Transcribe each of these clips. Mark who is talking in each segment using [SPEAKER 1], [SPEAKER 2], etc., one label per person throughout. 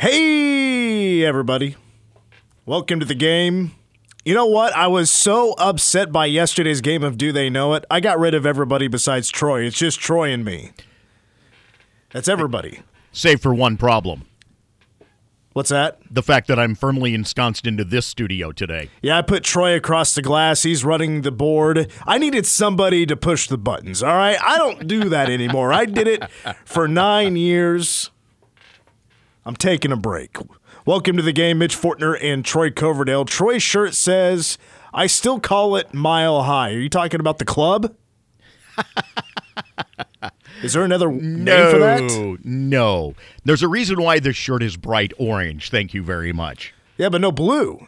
[SPEAKER 1] Hey, everybody. Welcome to the game. You know what? I was so upset by yesterday's game of Do They Know It. I got rid of everybody besides Troy. It's just Troy and me. That's everybody.
[SPEAKER 2] Save for one problem
[SPEAKER 1] What's that?
[SPEAKER 2] the fact that I'm firmly ensconced into this studio today.
[SPEAKER 1] Yeah, I put Troy across the glass. He's running the board. I needed somebody to push the buttons, all right? I don't do that anymore. I did it for nine years. I'm taking a break. Welcome to the game, Mitch Fortner and Troy Coverdale. Troy's shirt says, I still call it Mile High. Are you talking about the club? Is there another name for that?
[SPEAKER 2] no. There's a reason why this shirt is bright orange. Thank you very much.
[SPEAKER 1] Yeah, but no blue.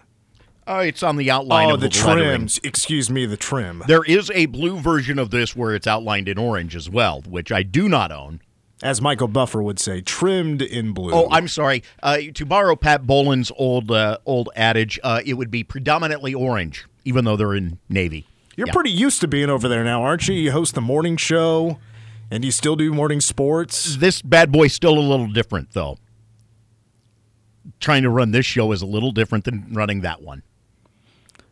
[SPEAKER 2] Oh, it's on the outline
[SPEAKER 1] Oh,
[SPEAKER 2] of
[SPEAKER 1] the
[SPEAKER 2] the, lettering.
[SPEAKER 1] Excuse me, the trim.
[SPEAKER 2] There is a blue version of this where it's outlined in orange as well, which I do not own.
[SPEAKER 1] As Michael Buffer would say, trimmed in blue.
[SPEAKER 2] Oh, I'm sorry. Uh, to borrow Pat Boland's old uh, old adage, uh, it would be predominantly orange, even though they're in navy.
[SPEAKER 1] You're
[SPEAKER 2] Yeah.
[SPEAKER 1] pretty used to being over there now, aren't you? You host the morning show, and you still do morning sports.
[SPEAKER 2] This bad boy's still a little different, though. Trying to run this show is a little different than running that one.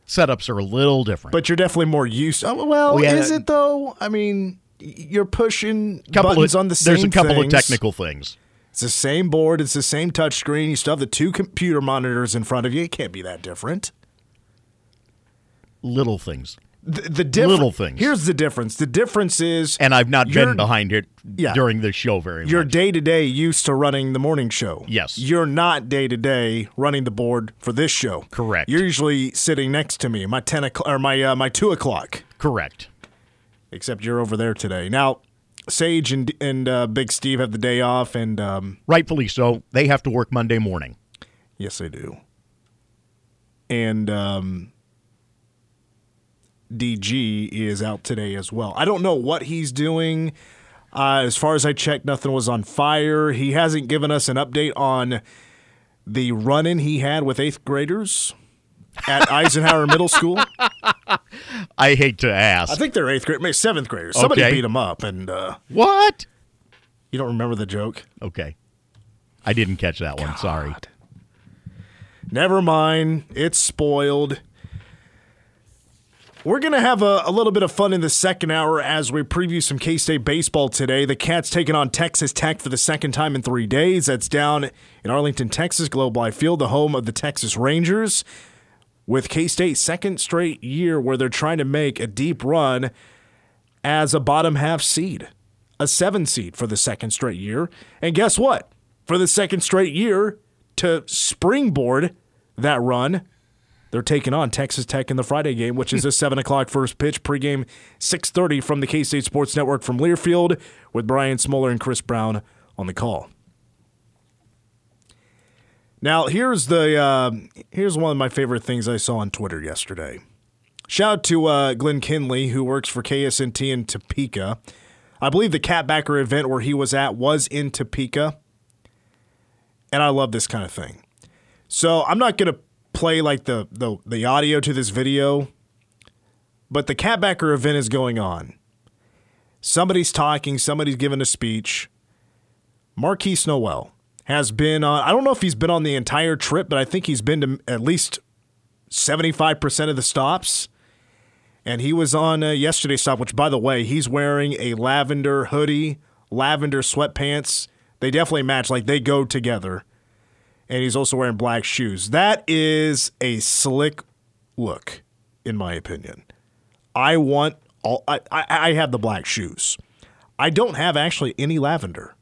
[SPEAKER 2] Setups are a little different.
[SPEAKER 1] But you're definitely more used. Oh, well,
[SPEAKER 2] Oh, yeah.
[SPEAKER 1] is it though? I mean, you're pushing
[SPEAKER 2] couple
[SPEAKER 1] buttons
[SPEAKER 2] of,
[SPEAKER 1] on the same.
[SPEAKER 2] there's a couple
[SPEAKER 1] things.
[SPEAKER 2] of technical things.
[SPEAKER 1] It's the same board. It's the same touchscreen. You still have the two computer monitors in front of you. It can't be that different.
[SPEAKER 2] Little things.
[SPEAKER 1] The, the diff-
[SPEAKER 2] Little things.
[SPEAKER 1] Here's the difference. The difference is,
[SPEAKER 2] And I've not been behind it
[SPEAKER 1] Yeah.
[SPEAKER 2] during the show very much.
[SPEAKER 1] You're day to day used to running the morning show.
[SPEAKER 2] Yes.
[SPEAKER 1] You're not day to day running the board for this show.
[SPEAKER 2] Correct.
[SPEAKER 1] You're usually sitting next to me, my ten o'clock or my uh, my two o'clock.
[SPEAKER 2] Correct.
[SPEAKER 1] Except you're over there today. Now, Sage and and uh, Big Steve have the day off, and um,
[SPEAKER 2] Rightfully so. They have to work Monday morning.
[SPEAKER 1] yes, they do. And um, DG is out today as well. I don't know what he's doing. Uh, as far as I checked, nothing was on fire. He hasn't given us an update on the run in he had with eighth graders at Eisenhower Middle School.
[SPEAKER 2] I hate to ask.
[SPEAKER 1] I think they're eighth grade, maybe seventh graders. Somebody
[SPEAKER 2] Okay.
[SPEAKER 1] beat them up, and uh,
[SPEAKER 2] what?
[SPEAKER 1] you don't remember the joke?
[SPEAKER 2] Okay. I didn't catch that one. Sorry.
[SPEAKER 1] Never mind. It's spoiled. We're going to have a, a little bit of fun in the second hour as we preview some K State baseball today. The Cats taking on Texas Tech for the second time in three days. That's down in Arlington, Texas, Globe Life Field, the home of the Texas Rangers. With K State, second straight year where they're trying to make a deep run as a bottom half seed, a seven seed for the second straight year. And guess what? For the second straight year, to springboard that run, they're taking on Texas Tech in the Friday game, which is a seven o'clock first pitch pregame, six thirty from the K State Sports Network from Learfield, with Brian Smoller and Chris Brown on the call. Now here's the uh, here's one of my favorite things I saw on Twitter yesterday. Shout out to uh, Glenn Kinley who works for KSNT in Topeka. I believe the Catbacker event where he was at was in Topeka, and I love this kind of thing. So I'm not gonna play like the the, the audio to this video, but the Catbacker event is going on. Somebody's talking, somebody's giving a speech. Markquis Nowell has been on, I don't know if he's been on the entire trip, but I think he's been to at least 75% of the stops. And he was on uh, yesterday's stop, which, by the way, he's wearing a lavender hoodie, lavender sweatpants. They definitely match, like they go together. And he's also wearing black shoes. That is a slick look, in my opinion. I want all, I, I, I have the black shoes. I don't have actually any lavender.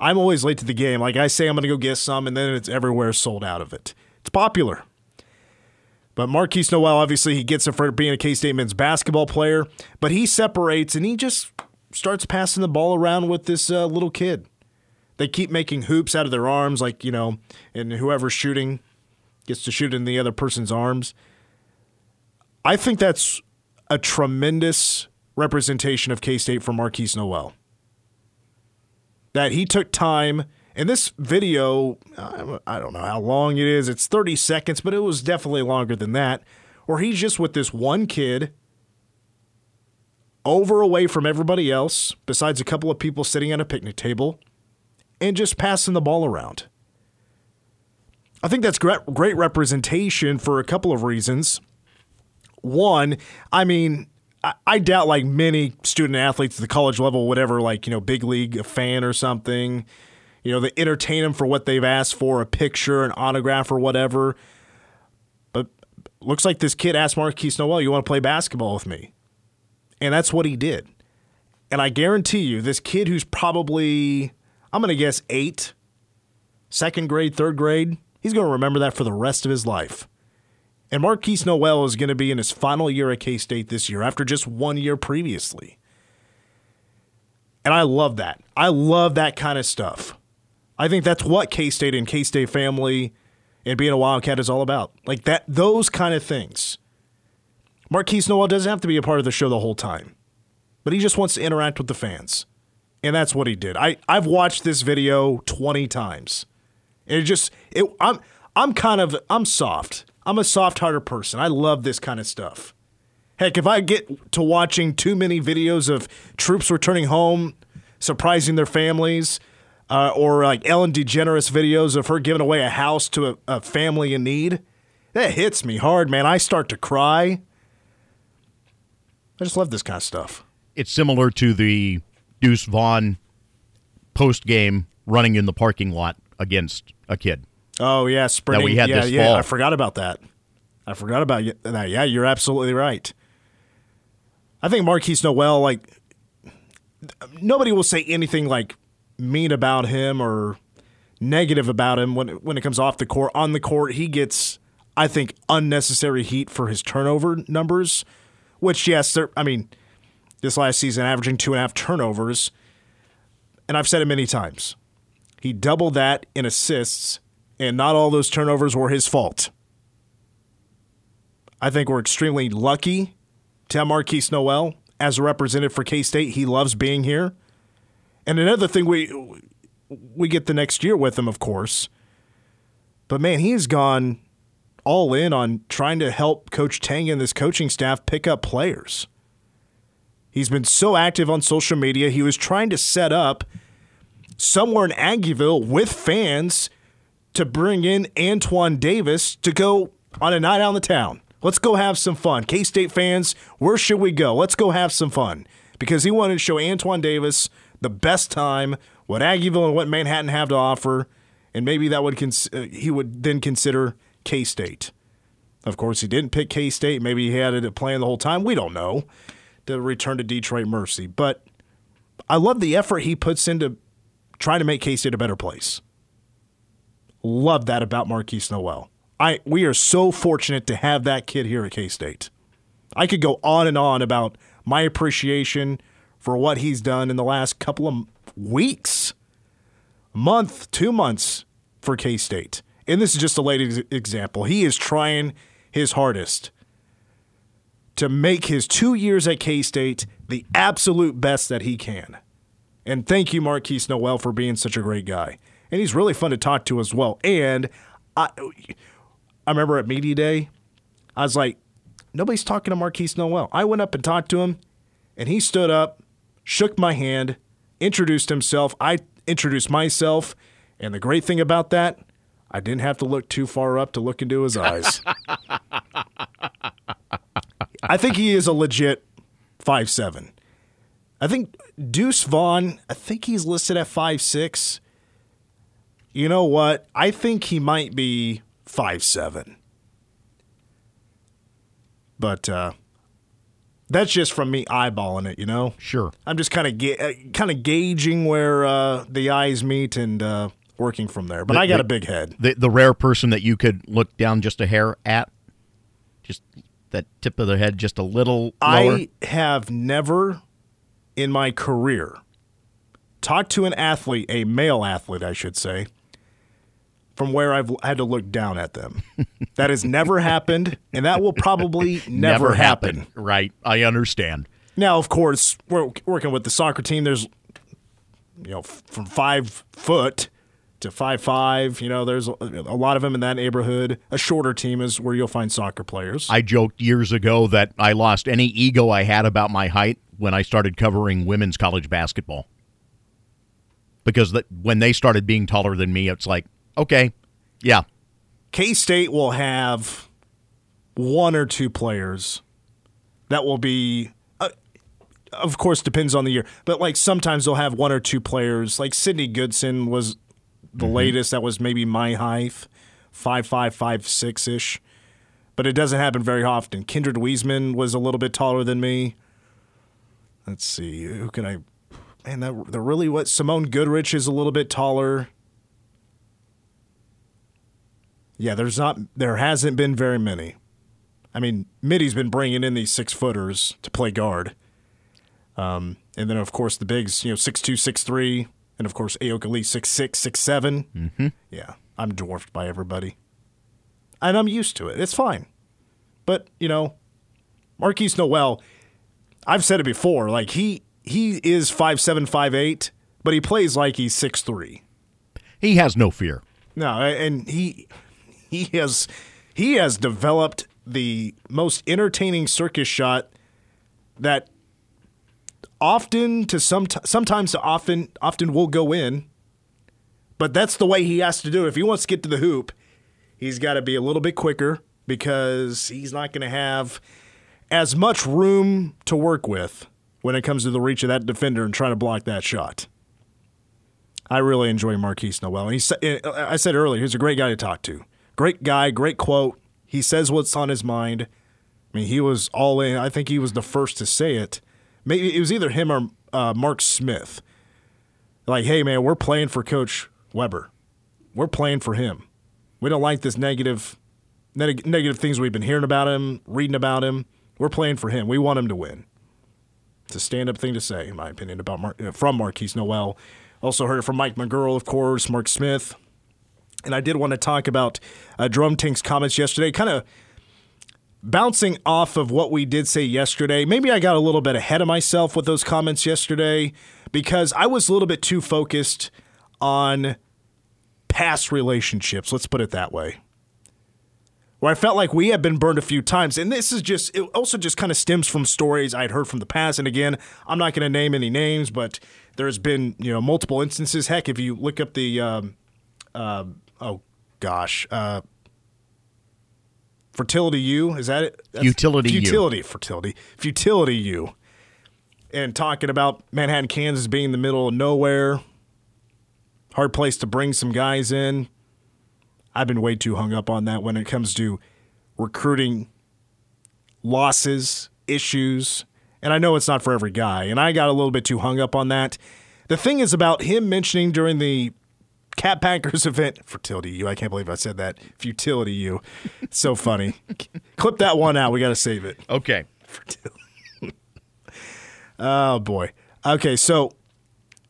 [SPEAKER 1] I'm always late to the game. Like I say, I'm going to go get some, and then it's everywhere sold out of it. It's popular. But Markquis Nowell, obviously, he gets it for being a K State men's basketball player, but he separates and he just starts passing the ball around with this uh, little kid. They keep making hoops out of their arms, like, you know, and whoever's shooting gets to shoot in the other person's arms. I think that's a tremendous representation of K State for Markquis Nowell that he took time. And this video, I don't know how long it is. It's 30 seconds, but it was definitely longer than that. Where he's just with this one kid over away from everybody else, besides a couple of people sitting at a picnic table, and just passing the ball around. I think that's great representation for a couple of reasons. One, I mean, I, I doubt like many student athletes at the college level, whatever, like, you know, big league, fan or something, you know, they entertain them for what they've asked for, a picture, an autograph, or whatever. But looks like this kid asked Markquis Nowell, you want to play basketball with me? And that's what he did. And I guarantee you, this kid who's probably, I'm going to guess eight, second grade, third grade, he's going to remember that for the rest of his life. And Markquis Nowell is going to be in his final year at K State this year after just one year previously. And I love that. I love that kind of stuff. I think that's what K State and K State family and being a Wildcat is all about. Like that, those kind of things. Markquis Nowell doesn't have to be a part of the show the whole time, but he just wants to interact with the fans. And that's what he did. I, I've watched this video 20 times. And it just it I'm I'm kind of I'm soft. I'm a soft-hearted person. I love this kind of stuff. Heck, if I get to watching too many videos of troops returning home, surprising their families, uh, or like Ellen DeGeneres videos of her giving away a house to a, a family in need, that hits me hard, man. I start to cry. I just love this kind of stuff.
[SPEAKER 2] It's similar to the Deuce Vaughn post game running in the parking lot against a kid.
[SPEAKER 1] Oh yeah, sprinting.
[SPEAKER 2] That we had
[SPEAKER 1] yeah,
[SPEAKER 2] this
[SPEAKER 1] yeah.
[SPEAKER 2] fall.
[SPEAKER 1] I forgot about that. I forgot about that. Yeah, you're absolutely right. I think Markquis Nowell, like nobody will say anything like mean about him or negative about him when when it comes off the court. On the court, he gets, I think, unnecessary heat for his turnover numbers. Which yes, I mean, this last season averaging two and a half turnovers, and I've said it many times. He doubled that in assists, and not all those turnovers were his fault. I think we're extremely lucky to have Markquis Nowell as a representative for K State. He loves being here. And another thing we we get the next year with him, of course. But man, he's gone all in on trying to help Coach Tang and this coaching staff pick up players. He's been so active on social media. He was trying to set up somewhere in Aggieville with fans to bring in Antoine Davis to go on a night out in the town. Let's go have some fun. K State fans, where should we go? Let's go have some fun. Because he wanted to show Antoine Davis the best time, what Aggieville and what Manhattan have to offer, and maybe that would cons- uh, he would then consider K State. Of course, he didn't pick K State. Maybe he had it planned the whole time. We don't know to return to Detroit Mercy. But I love the effort he puts into trying to make K State a better place. Love that about Markquis Nowell. I we are so fortunate to have that kid here at K State. I could go on and on about my appreciation for what he's done in the last couple of weeks, month, two months for K State. And this is just a late ex- example. He is trying his hardest to make his two years at K State the absolute best that he can. And thank you, Markquis Nowell, for being such a great guy. And he's really fun to talk to as well. And I, I remember at Media Day, I was like, nobody's talking to Markquis Nowell. I went up and talked to him, and he stood up, shook my hand, introduced himself. I introduced myself. And the great thing about that, I didn't have to look too far up to look into his eyes. I think he is a legit five seven. I think Deuce Vaughn, I think he's listed at five six. You know what? I think he might be five seven. But uh, that's just from me eyeballing it, you know.
[SPEAKER 2] Sure.
[SPEAKER 1] I'm just kind of ga- kind of gauging where uh, the eyes meet and uh, working from there. But
[SPEAKER 2] The-
[SPEAKER 1] I got
[SPEAKER 2] the-
[SPEAKER 1] a big head.
[SPEAKER 2] The the rare person that you could look down just a hair at, just that tip of the head just a little lower.
[SPEAKER 1] I have never in my career talked to an athlete, a male athlete, I should say, from where I've had to look down at them. that has never happened, and that will probably never, happen.
[SPEAKER 2] Right. I understand.
[SPEAKER 1] Now, of course, we're working with the soccer team. There's, you know, from five foot to five five. You know, there's a, a lot of them in that neighborhood. A shorter team is where you'll find soccer players.
[SPEAKER 2] I joked years ago that I lost any ego I had about my height when I started covering women's college basketball. Because that when they started being taller than me, it's like, okay, yeah,
[SPEAKER 1] K State will have one or two players that will be, uh, of course, depends on the year, but like sometimes they'll have one or two players. Like Sydney Goodson was the latest, that was maybe my height, five five five six ish, but it doesn't happen very often. Kindred Wesemann was a little bit taller than me. Let's see, who can I? Man, that the really what Simone Goodrich is a little bit taller. Yeah, there's not there hasn't been very many. I mean, Mittie's been bringing in these six footers to play guard, um, and then of course the bigs, you know, six two, six three, and of course Ayoka Lee six six, six seven. Mm-hmm. Yeah, I'm dwarfed by everybody, and I'm used to it. It's fine, but you know, Markquis Nowell, I've said it before. Like he he is five seven, five eight, but he plays like he's six three.
[SPEAKER 2] He has no fear.
[SPEAKER 1] No, and he he has he has developed the most entertaining circus shot that often to some sometimes to often often will go in. But that's the way he has to do it. If he wants to get to the hoop, he's got to be a little bit quicker because he's not going to have as much room to work with when it comes to the reach of that defender and trying to block that shot. I really enjoy Markquis Nowell. And he, eh, I said earlier, he's a great guy to talk to. Great guy, great quote. He says what's on his mind. I mean, he was all in. I think he was the first to say it. Maybe it was either him or uh, Mark Smith. Like, hey, man, we're playing for Coach Weber. We're playing for him. We don't like this negative, neg- negative things we've been hearing about him, reading about him. We're playing for him. We want him to win. It's a stand-up thing to say, in my opinion, about Mar- from Markquis Nowell. Also heard it from Mike McGuirl, of course, Mark Smith. And I did want to talk about uh, Jerome Tang's comments yesterday, kind of bouncing off of what we did say yesterday. Maybe I got a little bit ahead of myself with those comments yesterday because I was a little bit too focused on past relationships. Let's put it that way. Where I felt like we had been burned a few times. And this is just, it also just kind of stems from stories I'd heard from the past. And again, I'm not going to name any names, but there's been, you know, multiple instances. Heck, if you look up the, um, uh, oh gosh, uh, fertility U is that it?
[SPEAKER 2] That's Futility U.
[SPEAKER 1] Fertility futility U, and talking about Manhattan, Kansas being the middle of nowhere, hard place to bring some guys in. I've been way too hung up on that when it comes to recruiting losses, issues, and I know it's not for every guy, and I got a little bit too hung up on that. The thing is about him mentioning during the Catbackers event. Fertility U. I can't believe I said that. Futility U. So funny. Clip that one out. We got to save it.
[SPEAKER 2] Okay.
[SPEAKER 1] oh, boy. Okay, so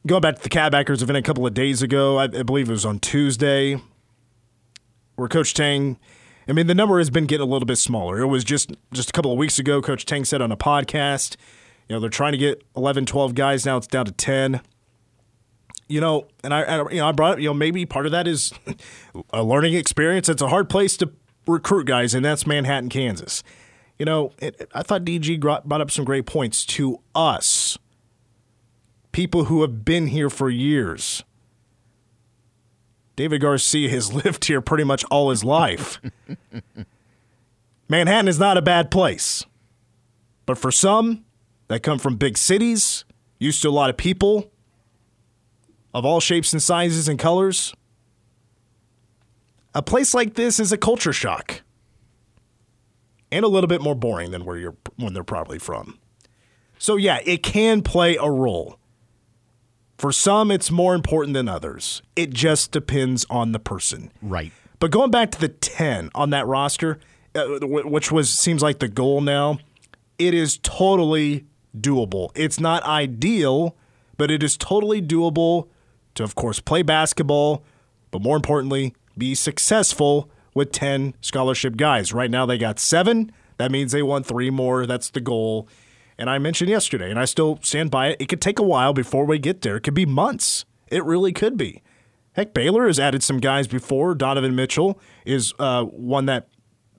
[SPEAKER 1] going back to the Catbackers event a couple of days ago, I, I believe it was on Tuesday, where Coach Tang. I mean, the number has been getting a little bit smaller. It was just just a couple of weeks ago. Coach Tang said on a podcast, you know, they're trying to get 11, 12 guys. Now it's down to 10 you know, and I, I, you know, I brought up, you know, maybe part of that is a learning experience. It's a hard place to recruit guys, and that's Manhattan, Kansas. You know, it, I thought DG brought up some great points to us, people who have been here for years. David Garcia has lived here pretty much all his life. Manhattan is not a bad place. But for some that come from big cities, used to a lot of people, of all shapes and sizes and colors. A place like this is a culture shock and a little bit more boring than where you're when they're probably from. So yeah, it can play a role. For some it's more important than others. It just depends on the person.
[SPEAKER 2] Right.
[SPEAKER 1] But going back to the 10 on that roster, uh, which was seems like the goal now, it is totally doable. It's not ideal, but it is totally doable to, of course, play basketball, but more importantly, be successful with 10 scholarship guys. Right now, they got seven. That means they want three more. That's the goal. And I mentioned yesterday, and I still stand by it. It could take a while before we get there. It could be months. It really could be. Heck, Baylor has added some guys before. Donovan Mitchell is uh, one that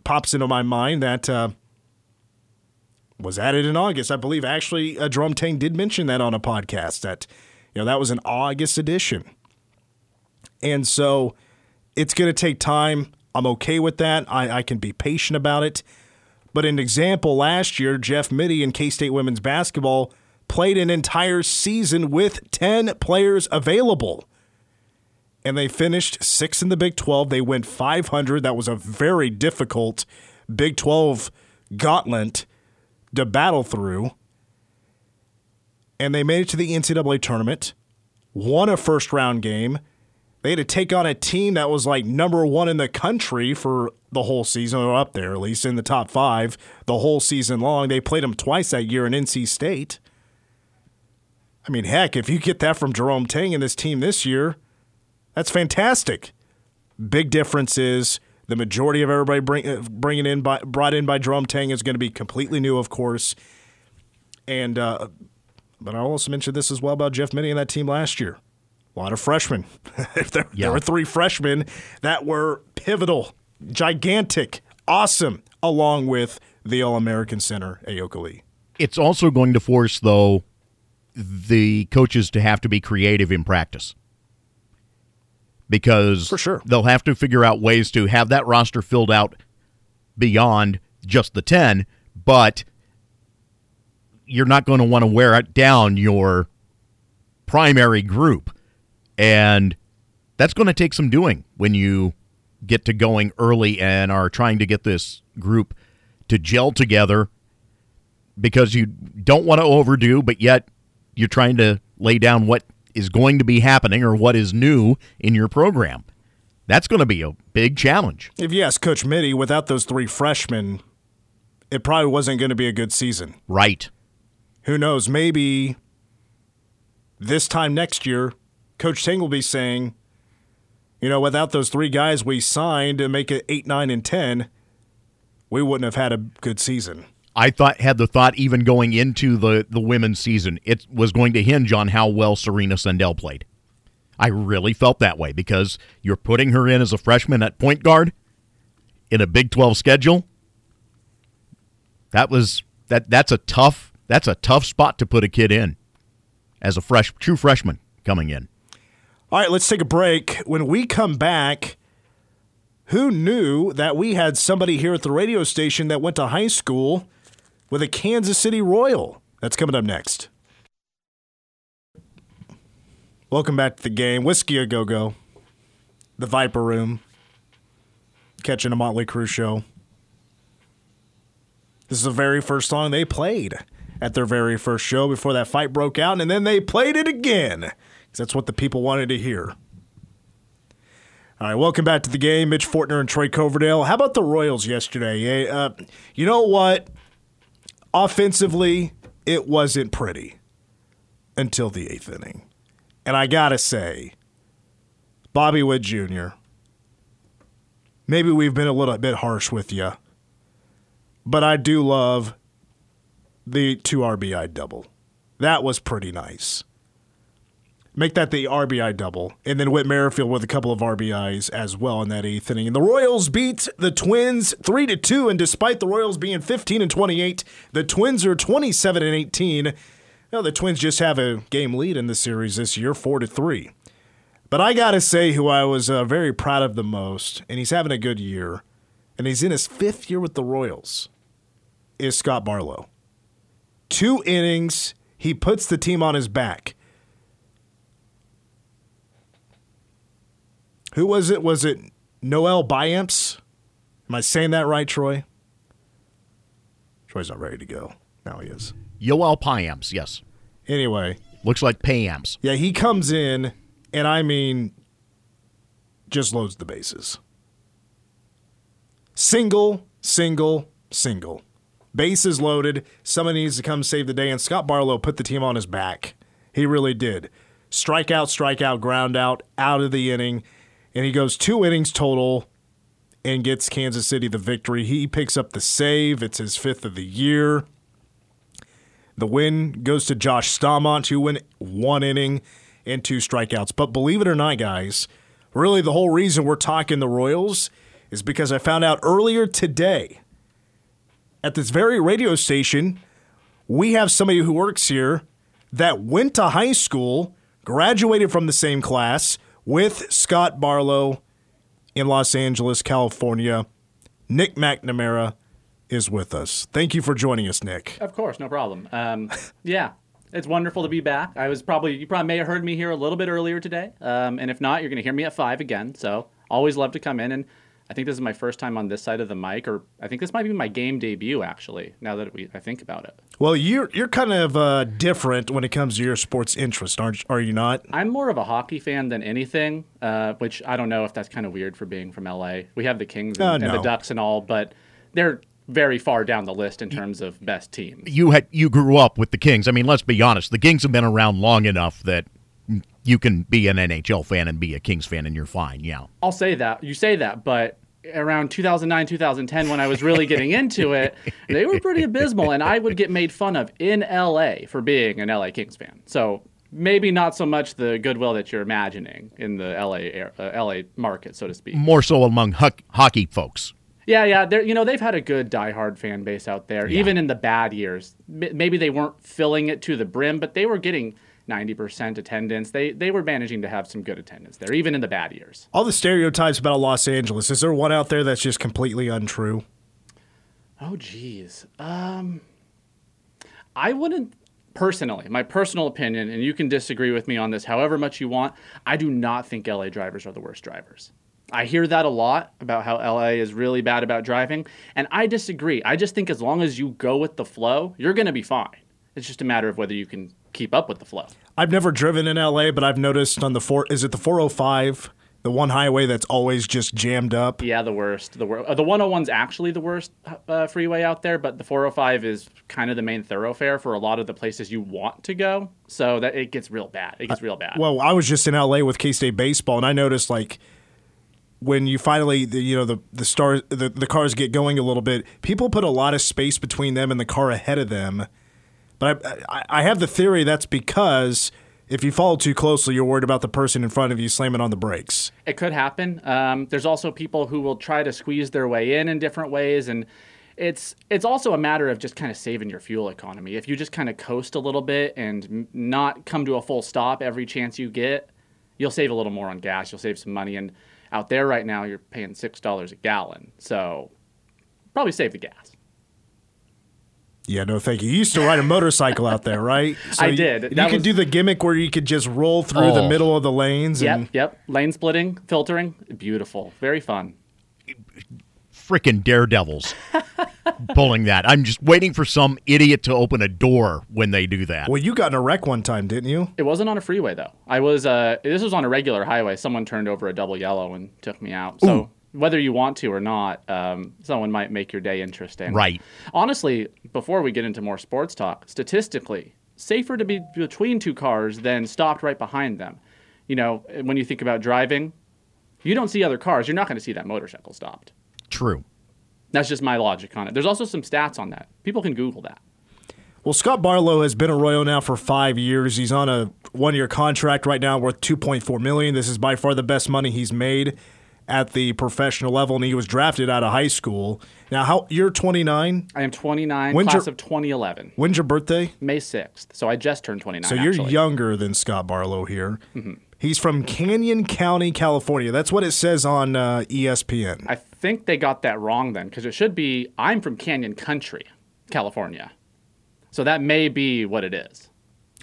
[SPEAKER 1] pops into my mind that uh, was added in August. I believe actually uh, Jerome Tang did mention that on a podcast that you know, that was an August edition. And so it's going to take time. I'm okay with that. I, I can be patient about it. But an example last year, Jeff Mittie in K State women's basketball played an entire season with 10 players available. And they finished sixth in the Big 12. They went 500. That was a very difficult Big 12 gauntlet to battle through. And they made it to the NCAA tournament, won a first round game. They had to take on a team that was like number one in the country for the whole season, or up there at least in the top five the whole season long. They played them twice that year in NC State. I mean, heck, if you get that from Jerome Tang and this team this year, that's fantastic. Big difference is the majority of everybody bring, uh, bringing in by, brought in by Jerome Tang is going to be completely new, of course. And uh, but I also mentioned this as well about Jeff Mittie and that team last year. A lot of freshmen. there,
[SPEAKER 2] Yeah.
[SPEAKER 1] there were three freshmen that were pivotal, gigantic, awesome, along with the All American center, Ayoka Lee.
[SPEAKER 2] It's also going to force, though, the coaches to have to be creative in practice. Because
[SPEAKER 1] For sure.
[SPEAKER 2] they'll have to figure out ways to have that roster filled out beyond just the 10, but you're not going to want to wear it down your primary group. And that's going to take some doing when you get to going early and are trying to get this group to gel together because you don't want to overdo, but yet you're trying to lay down what is going to be happening or what is new in your program. That's going to be a big challenge.
[SPEAKER 1] If you ask Coach Mittie, without those three freshmen, it probably wasn't going to be a good season.
[SPEAKER 2] Right.
[SPEAKER 1] Who knows? Maybe this time next year, Coach Tang will be saying, you know, without those three guys we signed to make it 8, 9, and 10, we wouldn't have had a good season.
[SPEAKER 2] I thought had the thought even going into the the women's season, it was going to hinge on how well Serena Sundell played. I really felt that way because you're putting her in as a freshman at point guard in a Big 12 schedule. That was that that's a tough that's a tough spot to put a kid in as a fresh true freshman coming in.
[SPEAKER 1] All right, let's take a break. When we come back, who knew that we had somebody here at the radio station that went to high school with a Kansas City Royal? That's coming up next. Welcome back to the game. Whiskey a go go. The Viper Room. Catching a Motley Crue show. This is the very first song they played at their very first show before that fight broke out, and then they played it again because that's what the people wanted to hear. All right, welcome back to the game. Mitch Fortner and Troy Coverdale. How about the Royals yesterday? Uh, you know what? Offensively, it wasn't pretty until the eighth inning. And I got to say, Bobby Witt Jr., maybe we've been a little bit harsh with you, but I do love the two RBI double. That was pretty nice. Make that the RBI double. And then Whit Merrifield with a couple of RBIs as well in that eighth inning. And the Royals beat the Twins 3 to 2. And despite the Royals being 15 and 28, the Twins are 27 and 18. Now, the Twins just have a game lead in the series this year, 4 to 3. But I got to say, who I was uh, very proud of the most, and he's having a good year, and he's in his fifth year with the Royals, is Scott Barlow. Two innings, he puts the team on his back. Who was it? Was it Noel Byamps? Am I saying that right, Troy? Troy's not ready to go. Now he is.
[SPEAKER 2] Yoel Piams, yes.
[SPEAKER 1] Anyway,
[SPEAKER 2] Looks like Payams.
[SPEAKER 1] yeah, he comes in, and I mean, just loads the bases. Single, single, single. Bases loaded. Someone needs to come save the day, and Scott Barlow put the team on his back. He really did. Strikeout, strikeout, ground out, out of the inning. And he goes two innings total and gets Kansas City the victory. He picks up the save. It's his fifth of the year. The win goes to Josh Staumont, who went one inning and two strikeouts. But believe it or not, guys, really the whole reason we're talking the Royals is because I found out earlier today at this very radio station, we have somebody who works here that went to high school, graduated from the same class with Scott Barlow in Los Angeles, California. Nick McNamara is with us. Thank you for joining us, Nick.
[SPEAKER 3] Of course, no problem. Um, yeah, it's wonderful to be back. I was probably you probably may have heard me here a little bit earlier today, um, and if not, you're going to hear me at five again. So always love to come in, and I think this is my first time on this side of the mic, or I think this might be my game debut actually. Now that we, I think about it,
[SPEAKER 1] Well, you're you're kind of uh, different when it comes to your sports interest, aren't are you not?
[SPEAKER 3] I'm more of a hockey fan than anything, uh, which I don't know if that's kind of weird for being from LA. We have the Kings and,
[SPEAKER 1] Uh,
[SPEAKER 3] and the. Ducks and all, but they're very far down the list in terms of best teams.
[SPEAKER 2] You had you grew up with the Kings. I mean, let's be honest. The Kings have been around long enough that you can be an NHL fan and be a Kings fan, and you're fine. Yeah.
[SPEAKER 3] I'll say that. You say that, but around 2009, 2010, when I was really getting into it, they were pretty abysmal, and I would get made fun of in LA for being an LA Kings fan. So maybe not so much the goodwill that you're imagining in the LA uh, LA market, so to speak.
[SPEAKER 2] More so among huck- hockey folks.
[SPEAKER 3] Yeah, yeah. They're, you know, they've had a good diehard fan base out there, even in the bad years. Maybe they weren't filling it to the brim, but they were getting 90% attendance. They they were managing to have some good attendance there, even in the bad years.
[SPEAKER 1] All the stereotypes about Los Angeles. Is there one out there that's just completely untrue?
[SPEAKER 3] Oh, geez. Um, I wouldn't personally, my personal opinion, and you can disagree with me on this however much you want. I do not think LA drivers are the worst drivers. I hear that a lot about how LA is really bad about driving, and I disagree. I just think as long as you go with the flow, you're going to be fine. It's just a matter of whether you can keep up with the flow.
[SPEAKER 1] I've never driven in LA, but I've noticed on the four is it the 405, the one highway that's always just jammed up.
[SPEAKER 3] Yeah, the worst. The wor- uh, the 101's actually the worst uh, freeway out there, but the 405 is kind of the main thoroughfare for a lot of the places you want to go. So that it gets real bad. It gets real bad.
[SPEAKER 1] Well, I was just in LA with K State baseball, and I noticed like when you finally, the, you know, the the stars, the, the cars get going a little bit. People put a lot of space between them and the car ahead of them. But I, I, have the theory that's because if you follow too closely, you're worried about the person in front of you slamming on the brakes.
[SPEAKER 3] It could happen. Um, there's also people who will try to squeeze their way in in different ways, and it's it's also a matter of just kind of saving your fuel economy. If you just kind of coast a little bit and not come to a full stop every chance you get, you'll save a little more on gas. You'll save some money. And out there right now, you're paying six dollars a gallon, so probably save the gas.
[SPEAKER 1] Yeah, no, thank you. You used to ride a motorcycle out there, right?
[SPEAKER 3] I
[SPEAKER 1] you-
[SPEAKER 3] did.
[SPEAKER 1] You
[SPEAKER 3] That
[SPEAKER 1] could
[SPEAKER 3] was-
[SPEAKER 1] do the gimmick where you could just roll through the
[SPEAKER 2] Oh.
[SPEAKER 1] middle of the lanes. And
[SPEAKER 3] Yep, yep. Lane splitting, filtering, beautiful, very fun.
[SPEAKER 2] Frickin' daredevils pulling that. I'm just waiting for some idiot to open a door when they do that.
[SPEAKER 1] Well, you got in a wreck one time, didn't you?
[SPEAKER 3] It wasn't on a freeway though. I was. Uh, this was on a regular highway. Someone turned over a double yellow and took me out. So whether you want to or not, um, someone might make your day interesting.
[SPEAKER 2] Right.
[SPEAKER 3] Honestly, before we get into more sports talk, statistically, safer to be between two cars than stopped right behind them. You know, when you think about driving, you don't see other cars. You're not going to see that motorcycle stopped.
[SPEAKER 2] True.
[SPEAKER 3] That's just my logic on it. There's also some stats on that. People can Google that.
[SPEAKER 1] Well, Scott Barlow has been a Royal now for five years. He's on a one-year contract right now worth 2.4 million. This is by far the best money he's made at the professional level, and he was drafted out of high school. Now, how you're 29?
[SPEAKER 3] I am 29,
[SPEAKER 1] When's
[SPEAKER 3] class
[SPEAKER 1] your-
[SPEAKER 3] of 2011,
[SPEAKER 1] When's your birthday?
[SPEAKER 3] May 6th. So I just turned 29.
[SPEAKER 1] So you're
[SPEAKER 3] actually.
[SPEAKER 1] younger than Scott Barlow here. He's from Canyon County, California. That's what it says on uh, ESPN.
[SPEAKER 3] I think they got that wrong then, because it should be I'm from Canyon Country, California. So that may be what it is.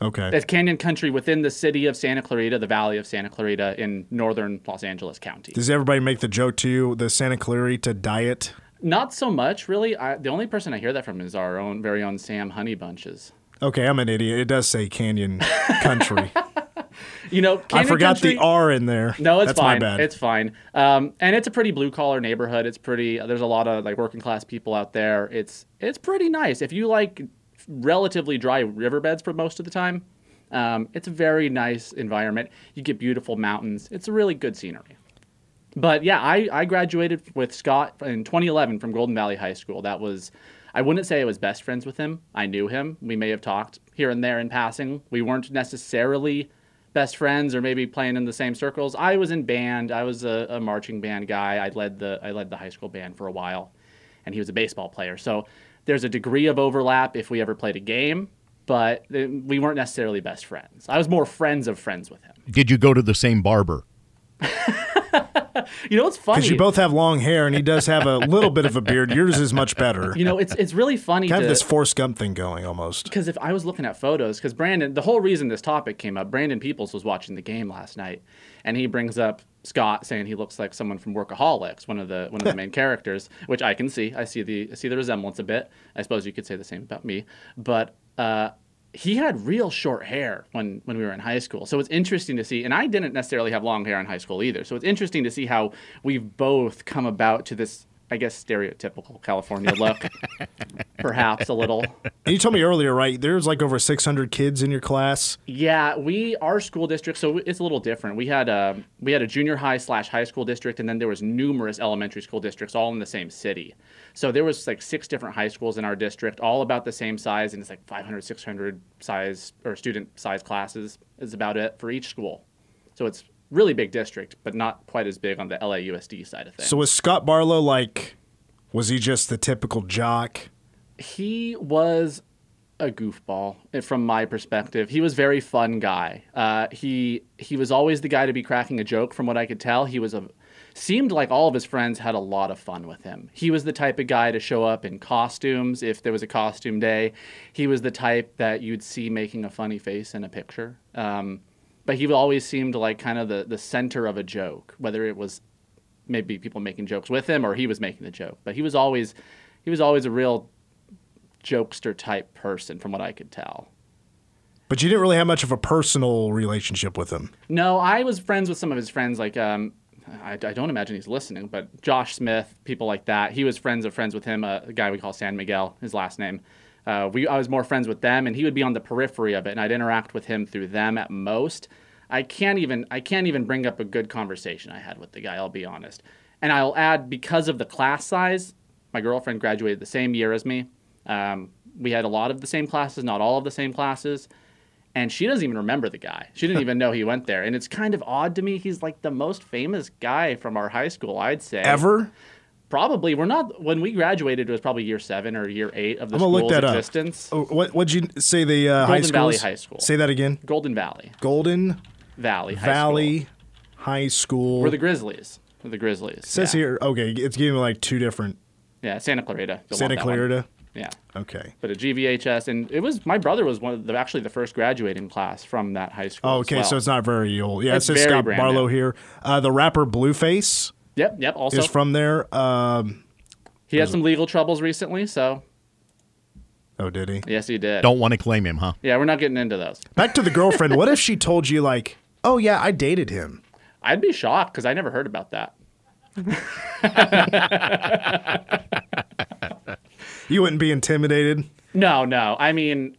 [SPEAKER 1] Okay.
[SPEAKER 3] It's Canyon Country within the city of Santa Clarita, the valley of Santa Clarita in northern Los Angeles County.
[SPEAKER 1] Does everybody make the joke to you, the Santa Clarita diet?
[SPEAKER 3] Not so much, really. I, the only person I hear that from is our own very own Sam Honeybunches.
[SPEAKER 1] Okay, I'm an idiot. It does say Canyon Country.
[SPEAKER 3] You know,
[SPEAKER 1] I forgot
[SPEAKER 3] Country,
[SPEAKER 1] the R in there.
[SPEAKER 3] No, it's
[SPEAKER 1] That's
[SPEAKER 3] fine. It's fine. Um, and it's a pretty blue collar neighborhood. It's pretty. There's a lot of like working class people out there. It's it's pretty nice. If you like relatively dry riverbeds for most of the time, um, it's a very nice environment. You get beautiful mountains. It's a really good scenery. But yeah, I, I graduated with Scott in 2011 from Golden Valley High School. That was, I wouldn't say I was best friends with him. I knew him. We may have talked here and there in passing. We weren't necessarily best friends or maybe playing in the same circles. I was in band. I was a, a marching band guy. I led the I led the high school band for a while, and he was a baseball player. So there's a degree of overlap if we ever played a game, but uh, we weren't necessarily best friends. I was more friends of friends with him.
[SPEAKER 2] Did you go to the same barber?
[SPEAKER 3] you know what's funny?
[SPEAKER 1] Because you both have long hair, and he does have a little bit of a beard. Yours is much better.
[SPEAKER 3] You know, it's it's really funny
[SPEAKER 1] kind
[SPEAKER 3] to
[SPEAKER 1] of this Forrest Gump thing going almost.
[SPEAKER 3] because if I was looking at photos, because Brandon, the whole reason this topic came up, Brandon Peoples was watching the game last night, and he brings up Scott saying he looks like someone from Workaholics, one of the one of the main characters, which I can see. I see the I see the resemblance a bit. I suppose you could say the same about me, but. uh he had real short hair when, when we were in high school. So it's interesting to see. And I didn't necessarily have long hair in high school either. So it's interesting to see how we've both come about to this, I guess, stereotypical California look. Perhaps a little.
[SPEAKER 1] And you told me earlier, right? There's like over 600 kids in your class.
[SPEAKER 3] Yeah, we our school district, so it's a little different. We had a we had a junior high slash high school district, and then there was numerous elementary school districts all in the same city. So there was like six different high schools in our district, all about the same size, and it's like 500, 600 size or student size classes is about it for each school. So it's really big district, but not quite as big on the LAUSD side of things.
[SPEAKER 1] So was Scott Barlow like? Was he just the typical jock?
[SPEAKER 3] he was a goofball eh, from my perspective. He was very fun guy. Uh, he he was always the guy to be cracking a joke. From what I could tell, he was a seemed like all of his friends had a lot of fun with him. He was the type of guy to show up in costumes if there was a costume day. He was the type that you'd see making a funny face in a picture. Um, but he always seemed like kind of the, the center of a joke, whether it was maybe people making jokes with him or he was making the joke. But he was always he was always a real jokester type person, from what I could tell.
[SPEAKER 1] But you didn't really have much of a personal relationship with him.
[SPEAKER 3] No, I was friends with some of his friends, like um, I, I don't imagine he's listening, but Josh Smith, people like that. He was friends of friends with him, uh, a guy we call San Miguel, his last name. Uh, we, I was more friends with them, and he would be on the periphery of it, and I'd interact with him through them at most. I can't even I can't even bring up a good conversation I had with the guy. I'll be honest, and I'll add because of the class size. My girlfriend graduated the same year as me. Um, we had a lot of the same classes, not all of the same classes. And she doesn't even remember the guy. She didn't even know he went there. And it's kind of odd to me. He's like the most famous guy from our high school, I'd say.
[SPEAKER 1] Ever?
[SPEAKER 3] Probably. We're not, when we graduated, it was probably year seven or year eight of the
[SPEAKER 1] I'm gonna look
[SPEAKER 3] school's
[SPEAKER 1] that up.
[SPEAKER 3] existence.
[SPEAKER 1] Oh, what what'd you say the uh, high
[SPEAKER 3] Golden
[SPEAKER 1] school?
[SPEAKER 3] Valley High School.
[SPEAKER 1] Say that again.
[SPEAKER 3] Golden Valley.
[SPEAKER 1] Golden
[SPEAKER 3] Valley. High
[SPEAKER 1] Valley
[SPEAKER 3] School.
[SPEAKER 1] High School.
[SPEAKER 3] We're the Grizzlies. We're the Grizzlies.
[SPEAKER 1] It says
[SPEAKER 3] yeah.
[SPEAKER 1] here. Okay, it's giving me like two different
[SPEAKER 3] Yeah, Santa Clarita. You'll
[SPEAKER 1] Santa
[SPEAKER 3] that one.
[SPEAKER 1] Clarita.
[SPEAKER 3] Yeah.
[SPEAKER 1] Okay.
[SPEAKER 3] But a GVHS, and it was my brother was one of the actually the first graduating class from that high school.
[SPEAKER 1] Oh, okay,
[SPEAKER 3] well.
[SPEAKER 1] so it's not very old. Yeah,
[SPEAKER 3] It's
[SPEAKER 1] it says Scott Barlow
[SPEAKER 3] new.
[SPEAKER 1] here. Uh, the rapper Blueface
[SPEAKER 3] Yep, yep. Also,
[SPEAKER 1] is from there. Um,
[SPEAKER 3] he had some legal troubles recently, so
[SPEAKER 1] oh, did he?
[SPEAKER 3] yes, he did.
[SPEAKER 2] Don't want to claim him, huh?
[SPEAKER 3] Yeah, we're not getting into those.
[SPEAKER 1] Back to the girlfriend. what if she told you like, oh yeah, I dated him?
[SPEAKER 3] I'd be shocked because I never heard about that.
[SPEAKER 1] You wouldn't be intimidated.
[SPEAKER 3] No, no. I mean,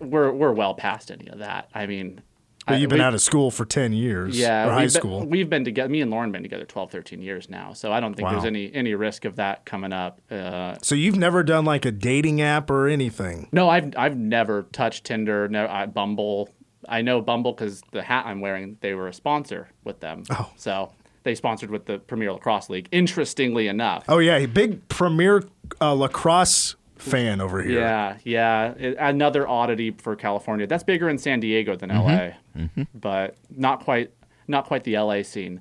[SPEAKER 3] we're we're well past any of that. I mean,
[SPEAKER 1] But you've been out of school for ten years.
[SPEAKER 3] yeah,
[SPEAKER 1] or high
[SPEAKER 3] we've been-
[SPEAKER 1] school.
[SPEAKER 3] we've been together. Me and Lauren been together 12, 13 years now, so I don't think there's any any risk of that coming up. Uh,
[SPEAKER 1] so you've never done like a dating app or anything.
[SPEAKER 3] no, I've I've never touched Tinder, no, uh, Bumble. I know Bumble because the hat I'm wearing, they were a sponsor with them.
[SPEAKER 1] Oh.
[SPEAKER 3] so they sponsored with the Premier Lacrosse League. Interestingly enough.
[SPEAKER 1] Oh yeah, big premier uh, lacrosse fan over here.
[SPEAKER 3] Yeah, yeah. It- another oddity for California. That's bigger in San Diego than LA, but not quite not quite the LA scene.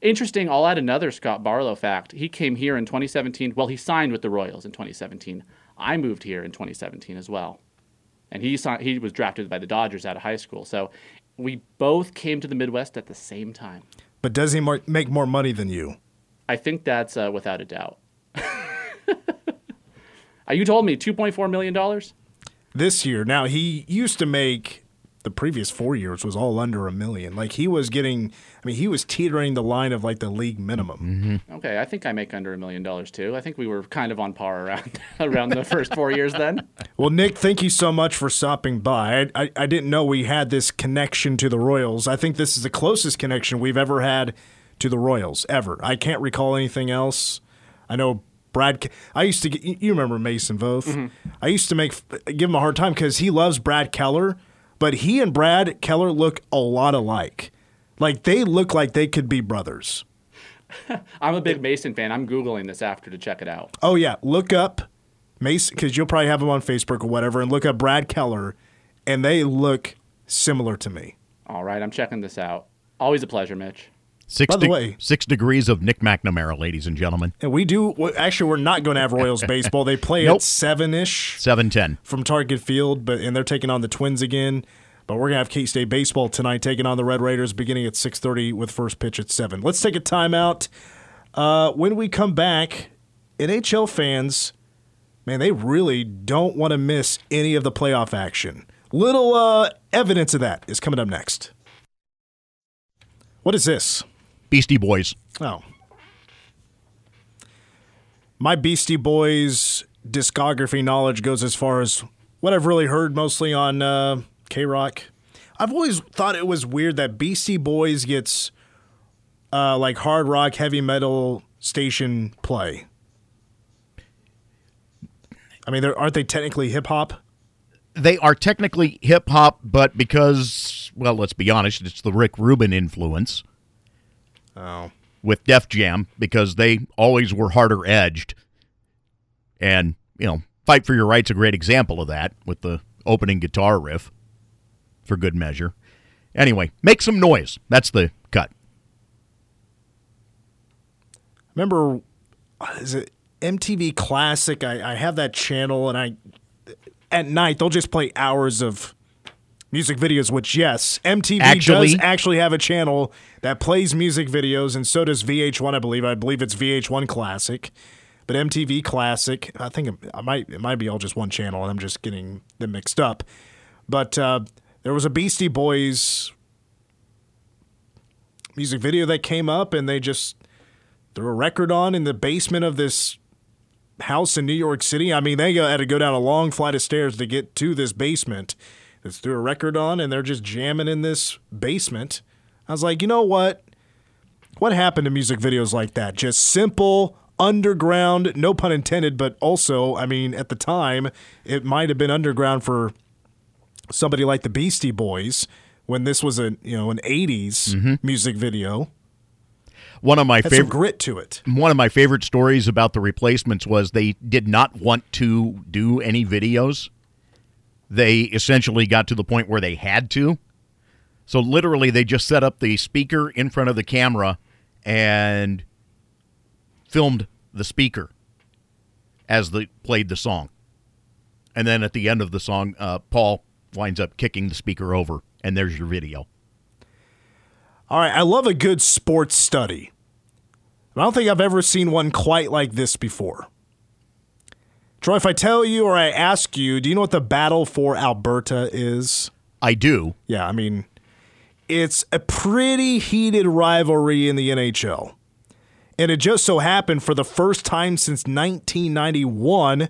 [SPEAKER 3] Interesting. I'll add another Scott Barlow fact. He came here in 2017. Well, he signed with the Royals in 2017. I moved here in 2017 as well, and he signed, he was drafted by the Dodgers out of high school. So we both came to the Midwest at the same time.
[SPEAKER 1] But does he more, make more money than you?
[SPEAKER 3] I think that's uh, without a doubt. Uh, you told me 2.4 million dollars.
[SPEAKER 1] This year, now he used to make the previous four years was all under a million. Like he was getting, I mean, he was teetering the line of like the league minimum.
[SPEAKER 3] Okay, I think I make under a million dollars too. I think we were kind of on par around around the first four years then.
[SPEAKER 1] Well, Nick, thank you so much for stopping by. I, I, I didn't know we had this connection to the Royals. I think this is the closest connection we've ever had to the Royals ever. I can't recall anything else. I know Brad. I used to get. You remember Mason Voth? Mm-hmm. I used to make give him a hard time because he loves Brad Keller, but he and Brad Keller look a lot alike. Like they look like they could be brothers.
[SPEAKER 3] I'm a big Mason fan. I'm googling this after to check it out.
[SPEAKER 1] Oh yeah, look up Mason because you'll probably have him on Facebook or whatever, and look up Brad Keller, and they look similar to me.
[SPEAKER 3] All right, I'm checking this out. Always a pleasure, Mitch.
[SPEAKER 2] Six,
[SPEAKER 1] By the
[SPEAKER 2] de-
[SPEAKER 1] way-
[SPEAKER 2] six degrees of Nick McNamara, ladies and gentlemen.
[SPEAKER 1] And we do actually. We're not going to have Royals baseball. They play
[SPEAKER 2] Nope.
[SPEAKER 1] at seven ish
[SPEAKER 2] Seven ten.
[SPEAKER 1] from Target Field, but and they're taking on the Twins again. But we're gonna have K State baseball tonight, taking on the Red Raiders, beginning at six thirty with first pitch at seven. Let's take a timeout. Uh, when we come back, NHL fans, man, they really don't want to miss any of the playoff action. Little uh, evidence of that is coming up next. What is this?
[SPEAKER 2] Beastie Boys.
[SPEAKER 1] Oh. My Beastie Boys discography knowledge goes as far as what I've really heard mostly on uh, K Rock. I've always thought it was weird that Beastie Boys gets uh, like hard rock, heavy metal station play. I mean, aren't they technically hip hop?
[SPEAKER 2] They are technically hip hop, but because, well, let's be honest, it's the Rick Rubin influence
[SPEAKER 1] Oh.
[SPEAKER 2] with Def Jam because they always were harder edged. And, you know, Fight for Your Right's a great example of that with the opening guitar riff for good measure. Anyway, make some noise. That's the cut.
[SPEAKER 1] remember uh, is it MTV Classic? I, I have that channel, and I at night they'll just play hours of music videos. Which yes, MTV
[SPEAKER 2] Actually-
[SPEAKER 1] does actually have a channel that plays music videos, and so does VH1. I believe. I believe it's VH1 Classic, but MTV Classic. I think it, I might it might be all just one channel, and I'm just getting them mixed up. But uh, there was a Beastie Boys music video that came up, and they just threw a record on in the basement of this house in New York City. I mean, they had to go down a long flight of stairs to get to this basement. They threw a record on, and they're just jamming in this basement. I was like, you know what? What happened to music videos like that? Just simple, underground, no pun intended, but also, I mean, at the time, it might have been underground for somebody like the Beastie Boys when this was a you know an 80s mm-hmm. music video.
[SPEAKER 2] One of my
[SPEAKER 1] Had
[SPEAKER 2] favorite
[SPEAKER 1] grit to it.
[SPEAKER 2] one of my favorite stories about the replacements was they did not want to do any videos. They essentially got to the point where they had to. So literally they just set up the speaker in front of the camera and filmed the speaker as they played the song. And then at the end of the song, uh, Paul winds up kicking the speaker over, and there's your video.
[SPEAKER 1] All right, I love a good sports study. I don't think I've ever seen one quite like this before. Troy, if I tell you or I ask you, do you know what the battle for Alberta is?
[SPEAKER 2] I do.
[SPEAKER 1] Yeah, I mean, it's a pretty heated rivalry in the NHL. And it just so happened for the first time since 1991,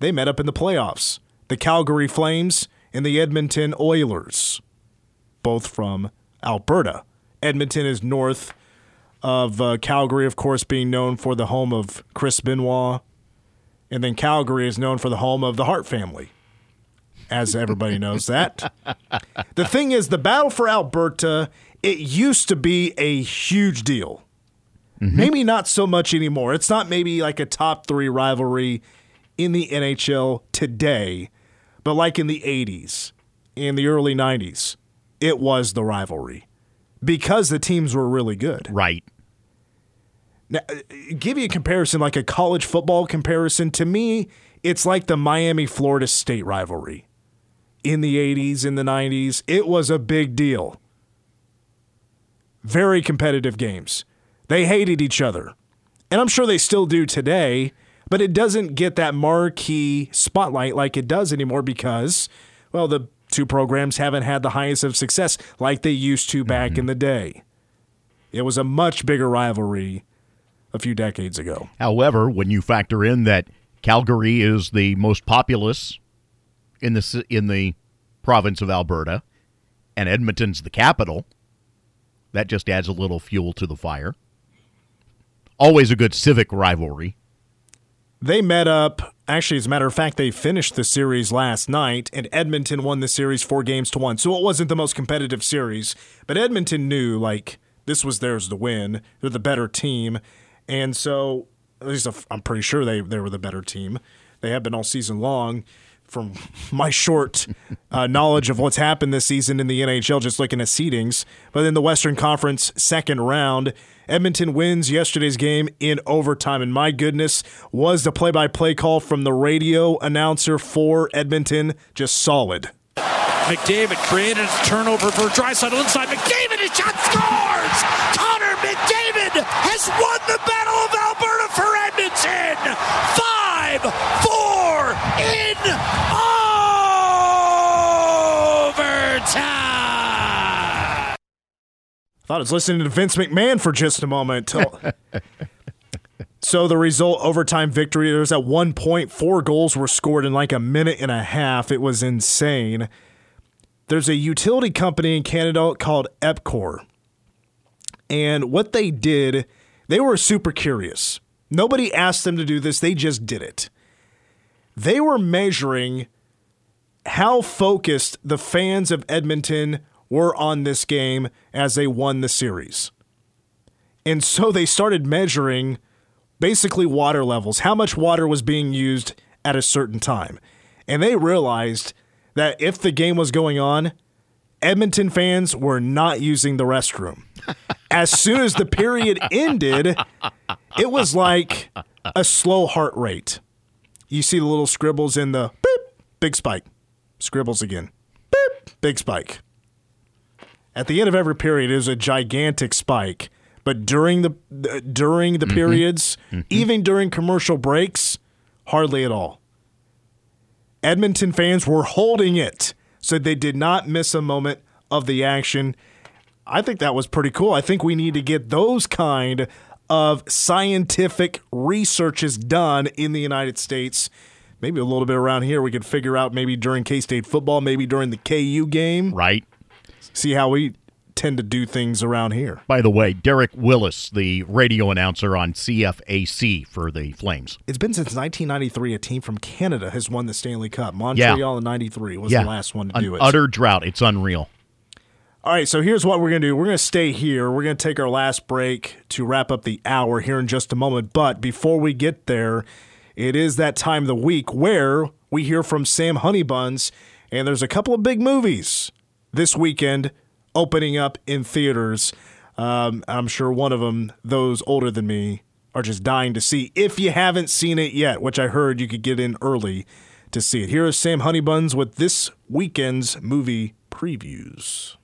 [SPEAKER 1] they met up in the playoffs. The Calgary Flames and the Edmonton Oilers, both from Alberta. Edmonton is north of uh, Calgary, of course, being known for the home of Chris Benoit. And then Calgary is known for the home of the Hart family, as everybody knows that. The thing is, the battle for Alberta, it used to be a huge deal. Mm-hmm. Maybe not so much anymore. It's not maybe like a top three rivalry in the NHL today, but like in the 80s, in the early 90s, it was the rivalry because the teams were really good.
[SPEAKER 2] Right.
[SPEAKER 1] Now, uh, give you a comparison, like a college football comparison. To me, it's like the Miami Florida State rivalry in the 80s, in the 90s. It was a big deal. Very competitive games. They hated each other. And I'm sure they still do today, but it doesn't get that marquee spotlight like it does anymore because, well, the two programs haven't had the highest of success like they used to back in the day. It was a much bigger rivalry a few decades ago.
[SPEAKER 2] However, when you factor in that Calgary is the most populous in the in the province of Alberta, and Edmonton's the capital, that just adds a little fuel to the fire. Always a good civic rivalry.
[SPEAKER 1] They met up. Actually, as a matter of fact, they finished the series last night, and Edmonton won the series four games to one. So it wasn't the most competitive series, but Edmonton knew like this was theirs to win. They're the better team, and so at least I'm pretty sure they they were the better team. They have been all season long. from my short uh, knowledge of what's happened this season in the NHL, just looking at seedings. But in the Western Conference second round, Edmonton wins yesterday's game in overtime. And my goodness, was the play by play call from the radio announcer for Edmonton just solid.
[SPEAKER 4] McDavid created a turnover for Draisaitl inside. McDavid, his shot scores! Connor McDavid has won the Battle 5 4 in overtime.
[SPEAKER 1] I thought I was listening to Vince McMahon for just a moment. so the result overtime victory, there was at one point, four goals were scored in like a minute and a half. It was insane. There's a utility company in Canada called Epcor. And what they did, they were super curious. Nobody asked them to do this, they just did it. They were measuring how focused the fans of Edmonton were on this game as they won the series. And so they started measuring basically water levels, how much water was being used at a certain time. And they realized that if the game was going on, Edmonton fans were not using the restroom. As soon as the period ended, it was like a slow heart rate. You see the little scribbles in the beep, big spike, scribbles again, beep, big spike. At the end of every period, it was a gigantic spike. But during the during the mm-hmm. periods, mm-hmm. even during commercial breaks, hardly at all. Edmonton fans were holding it, so they did not miss a moment of the action. I think that was pretty cool. I think we need to get those kind of scientific researches done in the United States. Maybe a little bit around here we could figure out maybe during K State football, maybe during the KU game.
[SPEAKER 2] Right.
[SPEAKER 1] See how we tend to do things around here.
[SPEAKER 2] By the way, Derek Willis, the radio announcer on CFAC for the Flames.
[SPEAKER 1] It's been since 1993 a team from Canada has won the Stanley Cup. Montreal in 93 was
[SPEAKER 2] yeah.
[SPEAKER 1] the last one to
[SPEAKER 2] An
[SPEAKER 1] do it.
[SPEAKER 2] utter drought. It's unreal.
[SPEAKER 1] All right, so here's what we're going to do. We're going to stay here. We're going to take our last break to wrap up the hour here in just a moment. But before we get there, it is that time of the week where we hear from Sam Honeybuns, and there's a couple of big movies this weekend opening up in theaters. Um, I'm sure one of them, those older than me, are just dying to see. If you haven't seen it yet, which I heard you could get in early to see it. Here is Sam Honeybuns with this weekend's movie previews.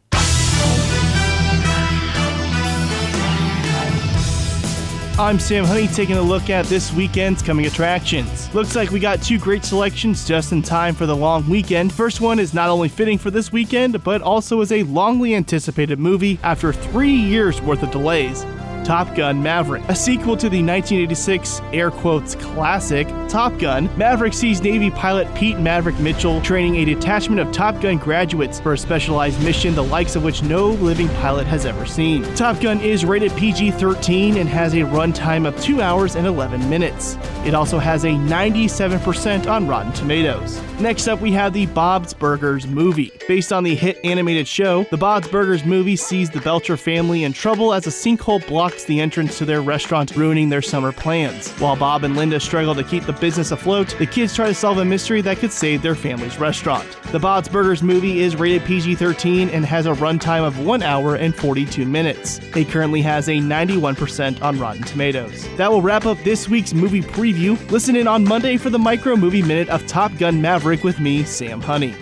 [SPEAKER 5] I'm Sam Honey taking a look at this weekend's coming attractions. Looks like we got two great selections just in time for the long weekend. First one is not only fitting for this weekend, but also is a longly anticipated movie after three years worth of delays. Top Gun Maverick. A sequel to the 1986 air quotes classic Top Gun, Maverick sees Navy pilot Pete Maverick Mitchell training a detachment of Top Gun graduates for a specialized mission the likes of which no living pilot has ever seen. Top Gun is rated PG 13 and has a runtime of 2 hours and 11 minutes. It also has a 97% on Rotten Tomatoes. Next up, we have the Bob's Burgers movie. Based on the hit animated show, the Bob's Burgers movie sees the Belcher family in trouble as a sinkhole blocks the entrance to their restaurant, ruining their summer plans. While Bob and Linda struggle to keep the business afloat, the kids try to solve a mystery that could save their family's restaurant. The Bob's Burgers movie is rated PG 13 and has a runtime of 1 hour and 42 minutes. It currently has a 91% on Rotten Tomatoes. That will wrap up this week's movie preview. Listen in on Monday for the Micro Movie Minute of Top Gun Maverick with me, Sam Honey.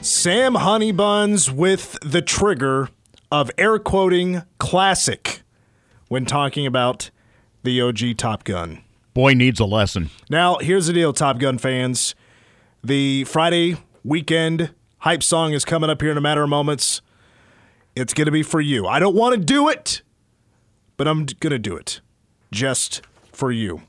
[SPEAKER 1] Sam Honeybuns with the trigger of air quoting classic when talking about the OG Top Gun.
[SPEAKER 2] Boy needs a lesson.
[SPEAKER 1] Now, here's the deal, Top Gun fans. The Friday weekend hype song is coming up here in a matter of moments. It's going to be for you. I don't want to do it, but I'm going to do it just for you.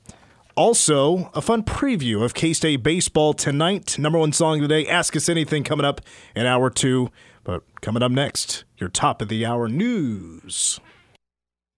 [SPEAKER 1] Also, a fun preview of K State baseball tonight. Number one song of the day, Ask Us Anything, coming up in hour two. But coming up next, your top of the hour news.